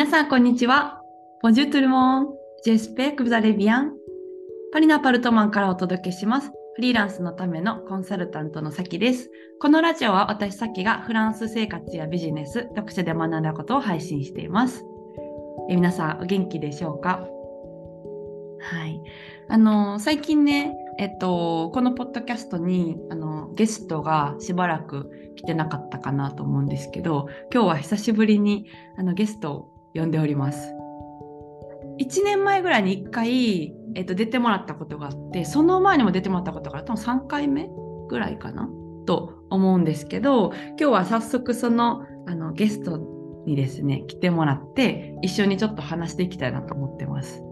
皆さん、こんにちは。Bonjour tout le monde. J'espère que vous allez bien. パリのアパルトマンからお届けします。フリーランスのためのコンサルタントのさきです。このラジオは私さきがフランス生活やビジネス、読書で学んだことを配信しています。え皆さん、お元気でしょうか？はい。あの、最近ね、えっと、このポッドキャストにあのゲストがしばらく来てなかったかなと思うんですけど、今日は久しぶりにあのゲストを呼んでおります。1年前ぐらいに1回、えっと、出てもらったことがあって、その前にも出てもらったことがあった多分3回目ぐらいかな？と思うんですけど、今日は早速そのあのゲストにですね、来てもらって、一緒にちょっと話していきたいなと思ってます。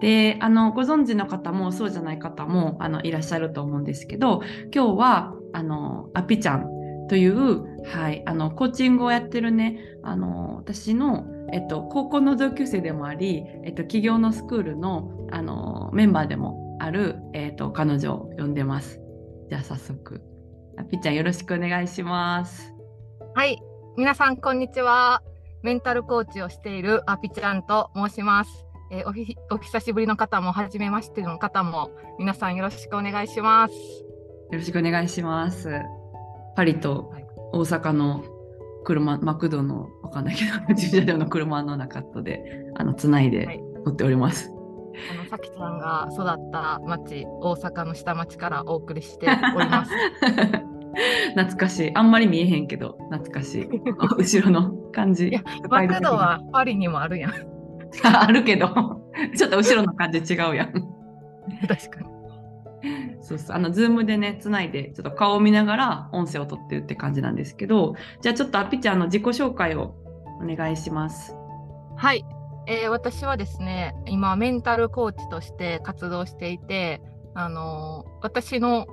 で、あの、ご存知の方もそうじゃない方もあのいらっしゃると思うんですけど、今日は、あの、アピちゃんという、はい、あの、コーチングをやってるね、あの、私の、えっと、高校の同級生でもあり、えっと、企業のスクールの、あの、メンバーでもある、えっと、彼女を呼んでます。じゃあ、早速、アピちゃんよろしくお願いします。はい、皆さんこんにちは。メンタルコーチをしているアピちゃんと申します。えーおひお久しぶりの方も初めましての方も皆さんよろしくお願いします。よろしくお願いします。パリと大阪の車、マクドのわかんないけど、駐車場の車の中とで、あの、つないではい乗っております。あのさきちゃんが育った町、大阪の下町からお送りしております。懐かしい。あんまり見えへんけど、懐かしい。後ろの感じいや。マクドはパリにもあるやん。あるけど、ちょっと後ろの感じ違うやん。確かに。そうそう。あの、ズームでね、つないで、ちょっと顔を見ながら音声を取ってるって感じなんですけど、じゃあちょっとアピちゃんの自己紹介をお願いします。はい、えー私はですね、今メンタルコーチとして活動していて、あのー私の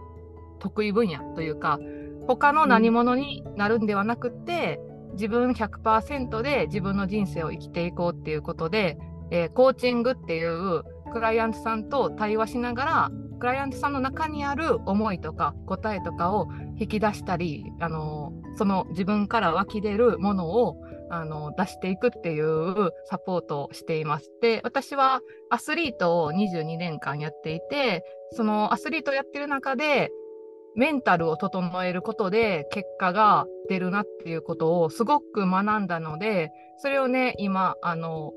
得意分野というか、他の何者になるんではなくて、自分100%で自分の人生を生きていこうっていうことで、えーコーチングっていうクライアントさんと対話しながら、クライアントさんの中にある思いとか答えとかを引き出したり、あのその自分から湧き出るものをあの出していくっていうサポートをしています。で、私はアスリートを22年間やっていて、そのアスリートをやってる中で、メンタルを整えることで結果が出るなっていうことをすごく学んだので、それをね、今、あの、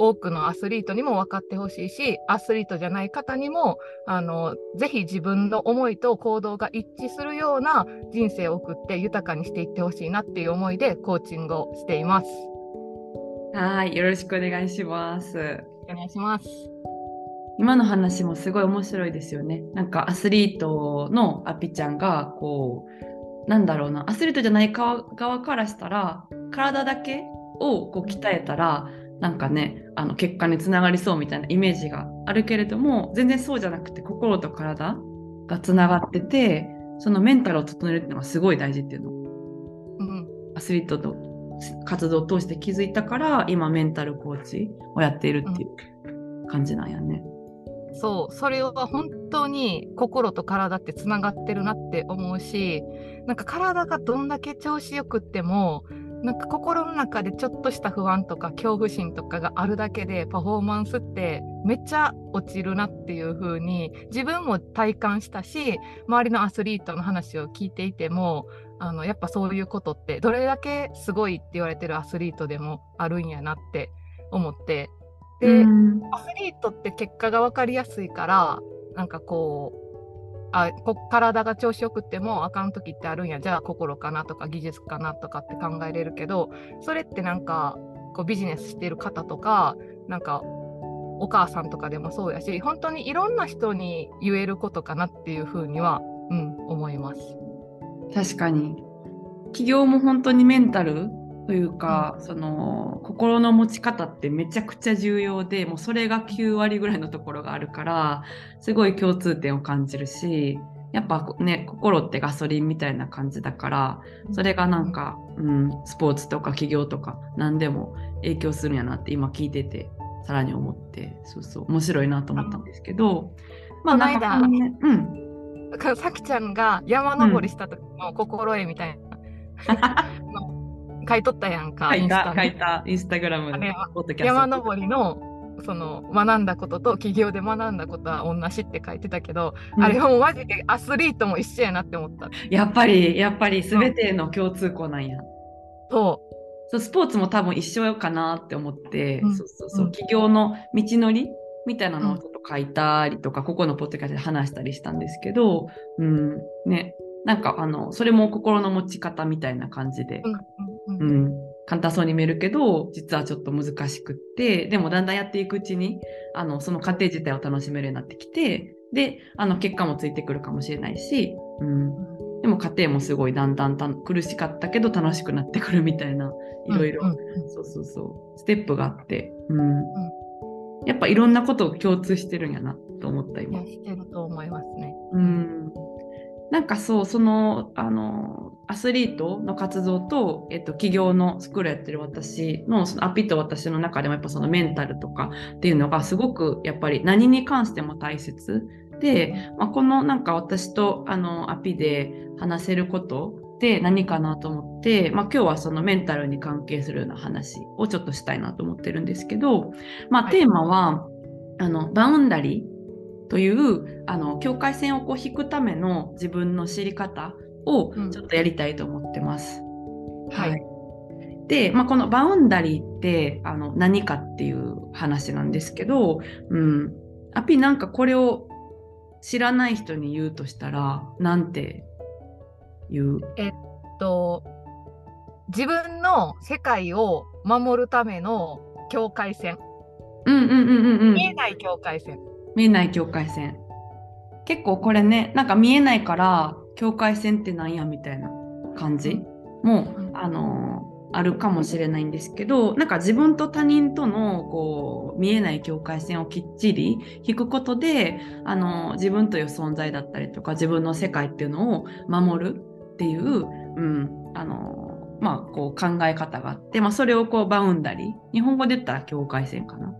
多くのアスリートにも分かってほしいし、アスリートじゃない方にも、あの、ぜひ自分の思いと行動が一致するような人生を送って豊かにしていってほしいなっていう思いでコーチングをしています。はい、よろしくお願いします。お願いします。今の話もすごい面白いですよね。なんかアスリートのアピちゃんがこうなんだろうなアスリートじゃない側側からしたら体だけをこう鍛えたらなんかねあの結果につながりそうみたいなイメージがあるけれども全然そうじゃなくて心と体がつながっててそのメンタルを整えるっていうのがすごい大事っていうの。をうん、アスリートと活動を通して気づいたから今メンタルコーチをやっているっていう感じなんやね。そう、それは本当に心と体ってつながってるなって思うし、なんか体がどんだけ調子よくっても、なんか心の中でちょっとした不安とか恐怖心とかがあるだけでパフォーマンスってめっちゃ落ちるなっていう風に自分も体感したし周りのアスリートの話を聞いていてもあのやっぱそういうことってどれだけすごいって言われてるアスリートでもあるんやなって思ってで、うん。アスリートって結果が分かりやすいからなんかこうあこ体が調子よくてもあかん時ってあるんやじゃあ心かなとか技術かなとかって考えれるけどそれってなんかこうビジネスしてる方とかなんかお母さんとかでもそうやし本当にいろんな人に言えることかなっていうふうには、うん、思います。確かに企業も本当にメンタルというか、その心の持ち方ってめちゃくちゃ重要でもうそれが9割ぐらいのところがあるからすごい共通点を感じるしやっぱね心ってガソリンみたいな感じだからそれがなんか、うん、スポーツとか企業とか何でも影響するんやなって今聞いててさらに思ってそうそう面白いなと思ったんですけどまあなんかこの間ねうん。さきちゃんが山登りした時の心得みたいな。あ の 書いとったやんか。書いた、書インスタにいた、インスタグラムの。山登りのその学んだことと企業で学んだことは同じって書いてたけど、うんあれもうマジでアスリートも一緒やなって思った。やっぱり、やっぱり全ての共通項なんや。そそうスポーツも多分一緒かなって思って、うんそうそうそう、うん起業の道のりみたいなのをちょっと書いたりとか、ここのポッドキャストで話したりしたんですけど、うん、ね、なんかあの、それも心の持ち方みたいな感じでう。、うんうんううんん、簡単そうに見えるけど、実はちょっと難しくって、でもだんだんやっていくうちに、あの、その過程自体を楽しめるようになってきて、で、あの、結果もついてくるかもしれないし、うん、でも過程もすごいだんだんた苦しかったけど楽しくなってくるみたいな、いろいろうんうんそうそうそう、ステップがあって、うん。やっぱいろんなことを共通してるんやなと思った今。してると思いますね。うん。なんかそう、その、あの、アスリートの活動と、えっと、企業のスクールやってる私の、そのアピと私の中でもやっぱそのメンタルとかっていうのがすごくやっぱり何に関しても大切で、まあ、このなんか私とあのアピで話せることって何かなと思って、まあ、今日はそのメンタルに関係するような話をちょっとしたいなと思ってるんですけど、まあ、はい。テーマは、あのバウンダリーというあの境界線をこう引くための自分の知り方をうん。ちょっとやりたいと思ってます。はい。で、まあ、このバウンダリーってあの何かっていう話なんですけど、うん、アピなんかこれを知らない人に言うとしたらなんて言う？と自分の世界を守るための境界線、うんうんうんうんうん。見えない境界線。見えない境界線。結構これねなんか見えないから境界線ってなんやみたいな感じ？も、あのあるかもしれないんですけどなんか自分と他人とのこう見えない境界線をきっちり引くことであの自分という存在だったりとか自分の世界っていうのを守るっていう、うんあのまあ、こう考え方があって、まあ、それをこうバウンダリー。日本語で言ったら境界線かな。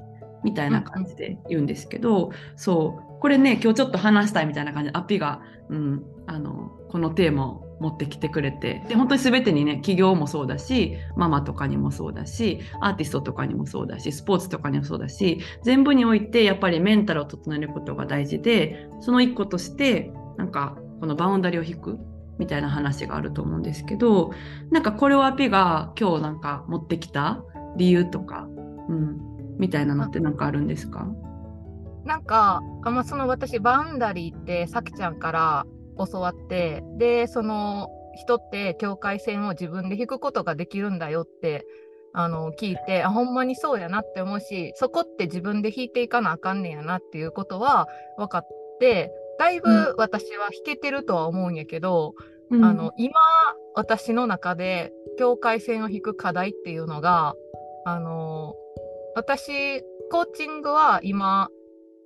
みたいな感じで言うんですけど、そう。これね今日ちょっと話したいみたいな感じでアピが、うん、あのこのテーマを持ってきてくれてで本当に全てにね企業もそうだしママとかにもそうだしアーティストとかにもそうだしスポーツとかにもそうだし全部においてやっぱりメンタルを整えることが大事でその一個としてなんかこのバウンダリを引くみたいな話があると思うんですけどなんかこれをアピが今日なんか持ってきた理由とか、うん、みたいなのってなんかあるんですか？なんか、あまあ、その私、バウンダリーってさきちゃんから教わって、で、その人って境界線を自分で引くことができるんだよってあの聞いて、あ、ほんまにそうやなって思うし、そこって自分で引いていかなあかんねやなっていうことは分かって、だいぶ私は引けてるとは思うんやけど、うん。あの今私の中で境界線を引く課題っていうのがあの私コーチングは今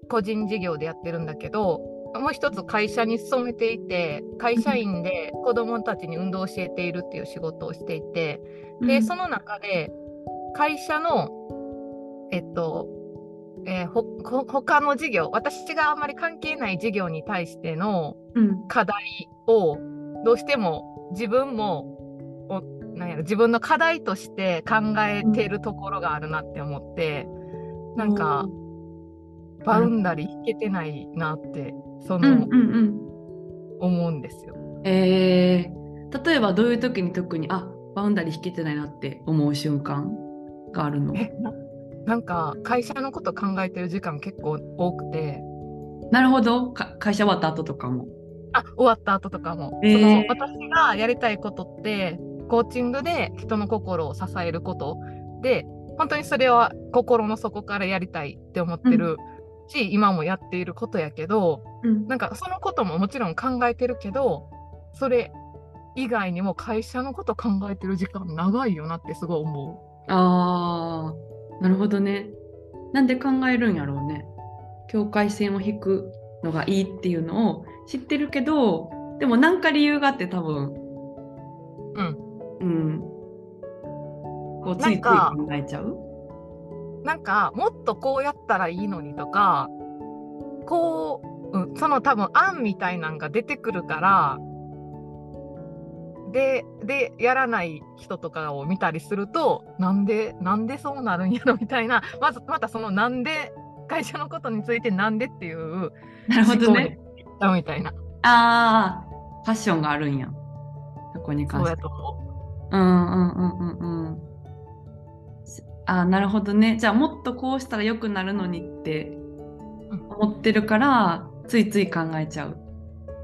個人事業でやってるんだけどもう一つ会社に勤めていて会社員で子どもたちに運動を教えているっていう仕事をしていてでその中で会社のえっとえーほほ他の事業私があんまり関係ない事業に対してのうん。課題をどうしても自分もおなんやろ自分の課題として考えてるところがあるなって思って、なんかバウンダリー引けてないなってその、うんうんうん。思うんですよ。えー、例えばどういう時に特にあバウンダリー引けてないなって思う瞬間があるの？えななんか会社のこと考えてる時間結構多くて。なるほど。か会社終わった後とかも。あ終わった後とかも、えー。その私がやりたいことってコーチングで人の心を支えることで本当にそれは心の底からやりたいって思ってるし、今もやっていることやけどうんなんかそのことももちろん考えてるけどそれ以外にも会社のこと考えてる時間長いよなってすごい思あーなるほどね。なんで考えるんやろうね。境界線を引くのがいいっていうのを知ってるけどでも何か理由があって多分うんうんこうついついなんか考えちゃう？う。なんかもっとこうやったらいいのにとかこう、うん、その多分案みたいなんが出てくるからででやらない人とかを見たりするとなんでなんでそうなるんやろみたいな まずまたそのなんで会社のことについてなんでっていうなるほどね。みたいな。ああ、パッションがあるんや。そこに関して。そうやと思うんうんうんうんうん。あーなるほどね。じゃあもっとこうしたら良くなるのにってうん思ってるから、ついつい考えちゃう。う。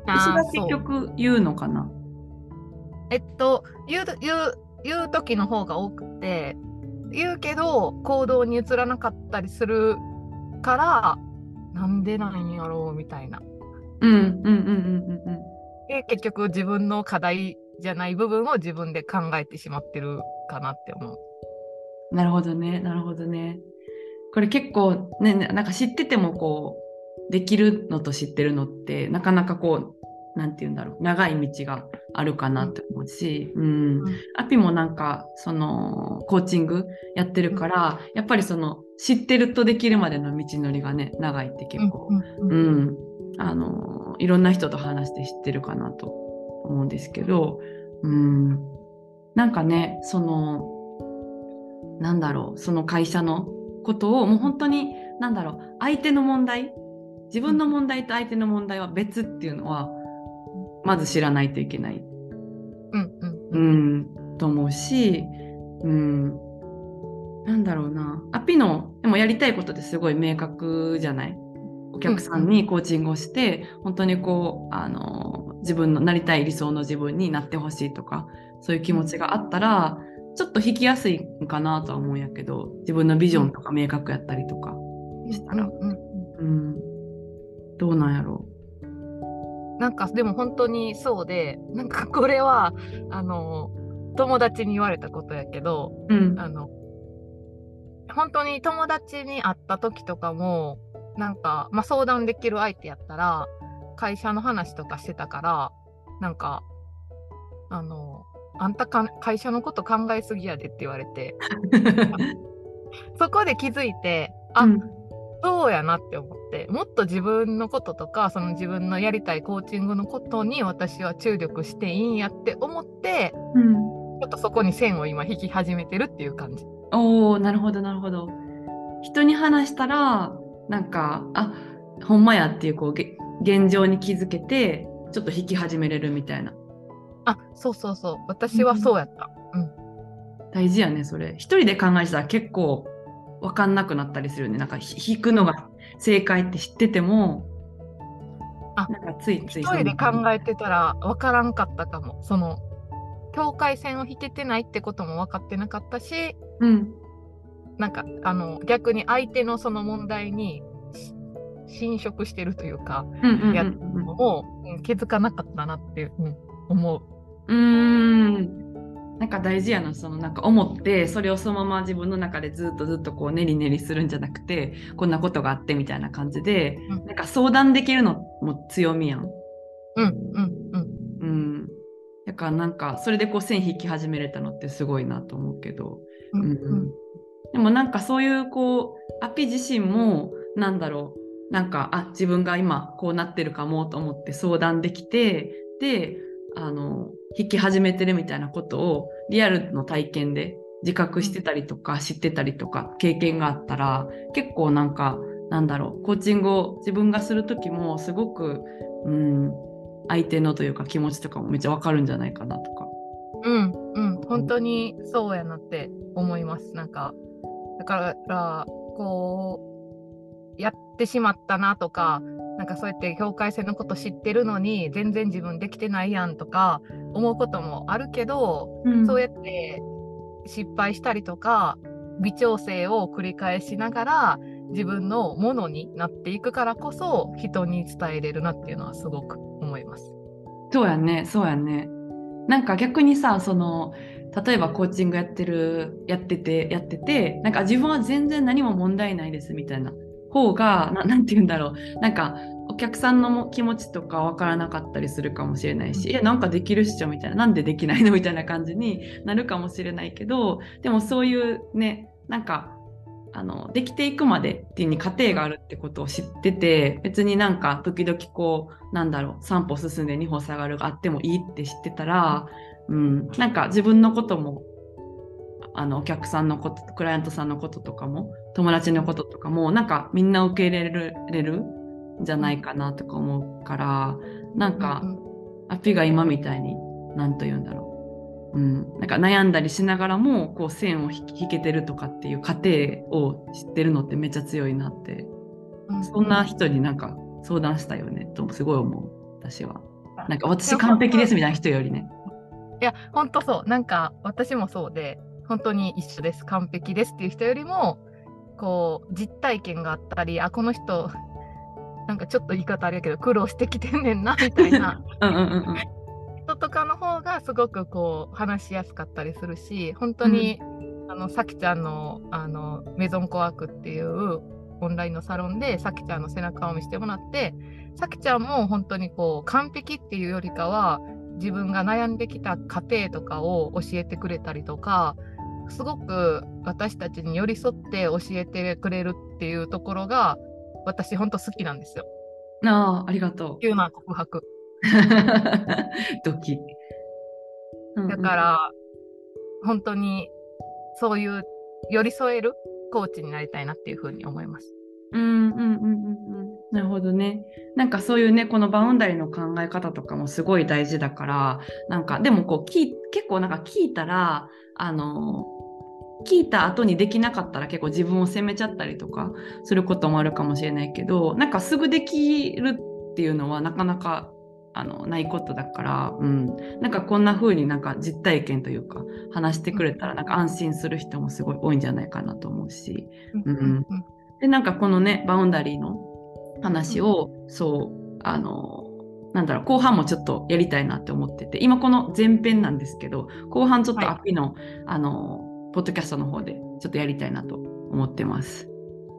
私が結局言うのかな？えっと言う言う言う時の方が多くて言うけど行動に移らなかったりするからなんでなんやろうみたいな。うんうんうんうんうんうん。で結局自分の課題じゃない部分を自分で考えてしまってるかなって思う。なるほどね、なるほどね。これ結構ね、ねなんか知っててもこう、できるのと知ってるのって、なかなかこう、なんて言うんだろう、長い道があるかなって思うし、うん。うんアピもなんか、その、コーチングやってるから、やっぱりその、知ってるとできるまでの道のりがね、長いって結構、うんううんん、あのいろんな人と話して知ってるかなと思うんですけど、うん、なんかねそのなんだろうその会社のことをもう本当になんだろう相手の問題自分の問題と相手の問題は別っていうのはまず知らないといけない、うんうんううんん、と思うし、うん、なんだろうなアピのでもやりたいことってすごい明確じゃない？お客さんにコーチングをして、本当にこうあの自分のなりたい理想の自分になってほしいとかそういう気持ちがあったらちょっと引きやすいんかなとは思うんやけど自分のビジョンとか明確やったりとかしたら、うんうんうん、どうなんやろなんかでも本当にそうでなんかこれはあの友達に言われたことやけどう。うん。あの本当に友達に会った時とかもなんか、まあ、相談できる相手やったら会社の話とかしてたからなんかあのあんたか会社のこと考えすぎやでって言われて。そこで気づいてあ、うん。そうやなって思って。もっと自分のこととかその自分のやりたいコーチングのことに私は注力していいんやって思ってうん。ちょっとそこに線を今引き始めてるっていう感じ。おーなるほどなるほど。人に話したらなんかあほんまやっていうこうげ現状に気づけてちょっと引き始めれるみたいな。あそうそうそう。私はそうやった。うん。大事やねそれ。一人で考えてたら結構分かんなくなったりするよね。なんかひ引くのが正解って知っててもあなんかついつい一人で考えてたら分からんかったかも。その境界線を引けてないってことも分かってなかったしうん。なんかあの逆に相手のその問題にし侵食してるというかやっうんのも、うん気づかなかったなって思う。うーん。なんか大事やなそのなんか思ってそれをそのまま自分の中でずっとずっとこう練り練りするんじゃなくてこんなことがあってみたいな感じで、うん。なんか相談できるのも強みやん。うんうんうん。うん。だからなんかそれでこう線引き始めれたのってすごいなと思うけど、うんうん。うん。でもなんかそういうこうアピ自身もなんだろうなんかあ自分が今こうなってるかもと思って相談できてであの引き始めてるみたいなことをリアルの体験で自覚してたりとか知ってたりとか経験があったら結構なんかなんだろうコーチングを自分がする時もすごく、うん、相手のというか気持ちとかもめっちゃわかるんじゃないかなとか。うんうん。本当にそうやなって思います。なんかだからこうやってしまったなとかなんかそうやって境界線のこと知ってるのに全然自分できてないやんとか思うこともあるけど、うんそうやって失敗したりとか微調整を繰り返しながら自分のものになっていくからこそ人に伝えれるなっていうのはすごく思います。そうやね、そうやね。なんか逆にさ、その、例えばコーチングやってる、やってて、やってて、なんか自分は全然何も問題ないですみたいな方が、な なんて言うんだろう。なんかお客さんのも気持ちとかわからなかったりするかもしれないし、うんえ、なんかできるっしょみたいな、なんでできないのみたいな感じになるかもしれないけど、でもそういうね、なんか、あのできていくまでっていうに過程があるってことを知ってて別になんか時々こうなんだろう3歩進んで2歩下がるがあってもいいって知ってたら、うん、なんか自分のこともあのお客さんのことクライアントさんのこととかも友達のこととかもなんかみんな受け入れるれるんじゃないかなとか思うからなんか、うんアピが今みたいに何と言うんだろう、うん、なんか悩んだりしながらもこう線を引けてるとかっていう過程を知ってるのってめっちゃ強いなってうんそんな人になんか相談したよねとすごい思う私は。なんか私完璧ですみたいな人よりね。いや、本当そう。なんか私もそうで、本当に一緒です。完璧ですっていう人よりも、こう、実体験があったり、あ、この人、なんかちょっと言い方あれやけど、苦労してきてんねんな、みたいな うんうんうんうん。人とかの方がすごくこう、話しやすかったりするし、本当に、あの、さきちゃんの、あの、メゾンコワークっていうオンラインのサロンで、さきちゃんの背中を見せてもらって、さきちゃんも本当にこう、完璧っていうよりかは、自分が悩んできた過程とかを教えてくれたりとか、すごく私たちに寄り添って教えてくれるっていうところが、私本当好きなんですよ。ああ、ありがとう。急な告白。ドキ。うんうんだから、本当にそういう寄り添えるコーチになりたいなっていうふうに思います。うんうんうんうんうん。なるほどね。なんかそういうね、このバウンダリーの考え方とかもすごい大事だから、なんかでもこう結構なんか聞いたら、あの、聞いた後にできなかったら結構自分を責めちゃったりとかすることもあるかもしれないけど、なんかすぐできるっていうのはなかなかあのないことだから、うん、なんかこんな風になんか実体験というか話してくれたらなんか安心する人もすごい多いんじゃないかなと思うし、うん。でなんかこのねバウンダリーの話を、そうあのなんだろう後半もちょっとやりたいなって思ってて今この前編なんですけど後半ちょっとはいアピの、あのポッドキャストの方でちょっとやりたいなと思ってます。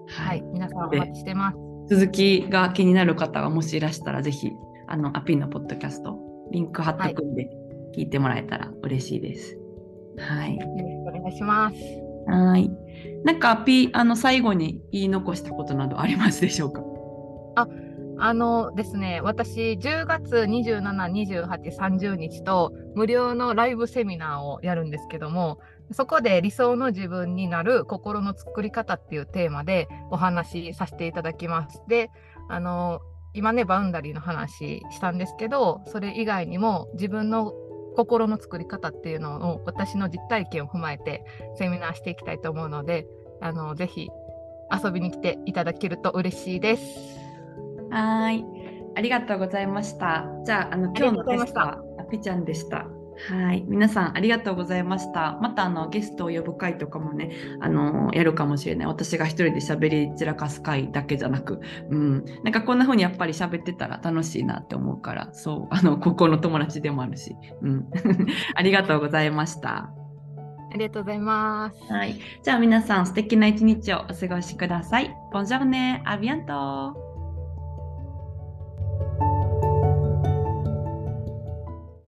はい、皆さんお待ちしてます。続きが気になる方がもしいらしたらぜひあのアピのポッドキャストリンク貼っとくんで聞いてもらえたら嬉しいです。はい。よろしくお願いします。はい。なんかアピあの最後に言い残したことなどありますでしょうか？あのですね、私、10月27、28、30日と無料のライブセミナーをやるんですけども、そこで理想の自分になる心の作り方っていうテーマでお話しさせていただきます。で、あの、今ね、バウンダリーの話したんですけど、それ以外にも自分の心の作り方っていうのを私の実体験を踏まえてセミナーしていきたいと思うので、あの、ぜひ遊びに来ていただけると嬉しいです。はい。ありがとうございました。じゃあ、あの今日のがとうございましたゲストはアピちゃんでした。はい。皆さんありがとうございました。またあのゲストを呼ぶ会とかもね、あのやるかもしれない。私が一人で喋り散らかす会だけじゃなく、うん。なんかこんな風にやっぱり喋ってたら楽しいなって思うから、そう、あの、高校の友達でもあるし、うん。ありがとうございました。ありがとうございます。はい。じゃあ皆さん素敵な一日をお過ごしください。ボンジョルネ、アビアント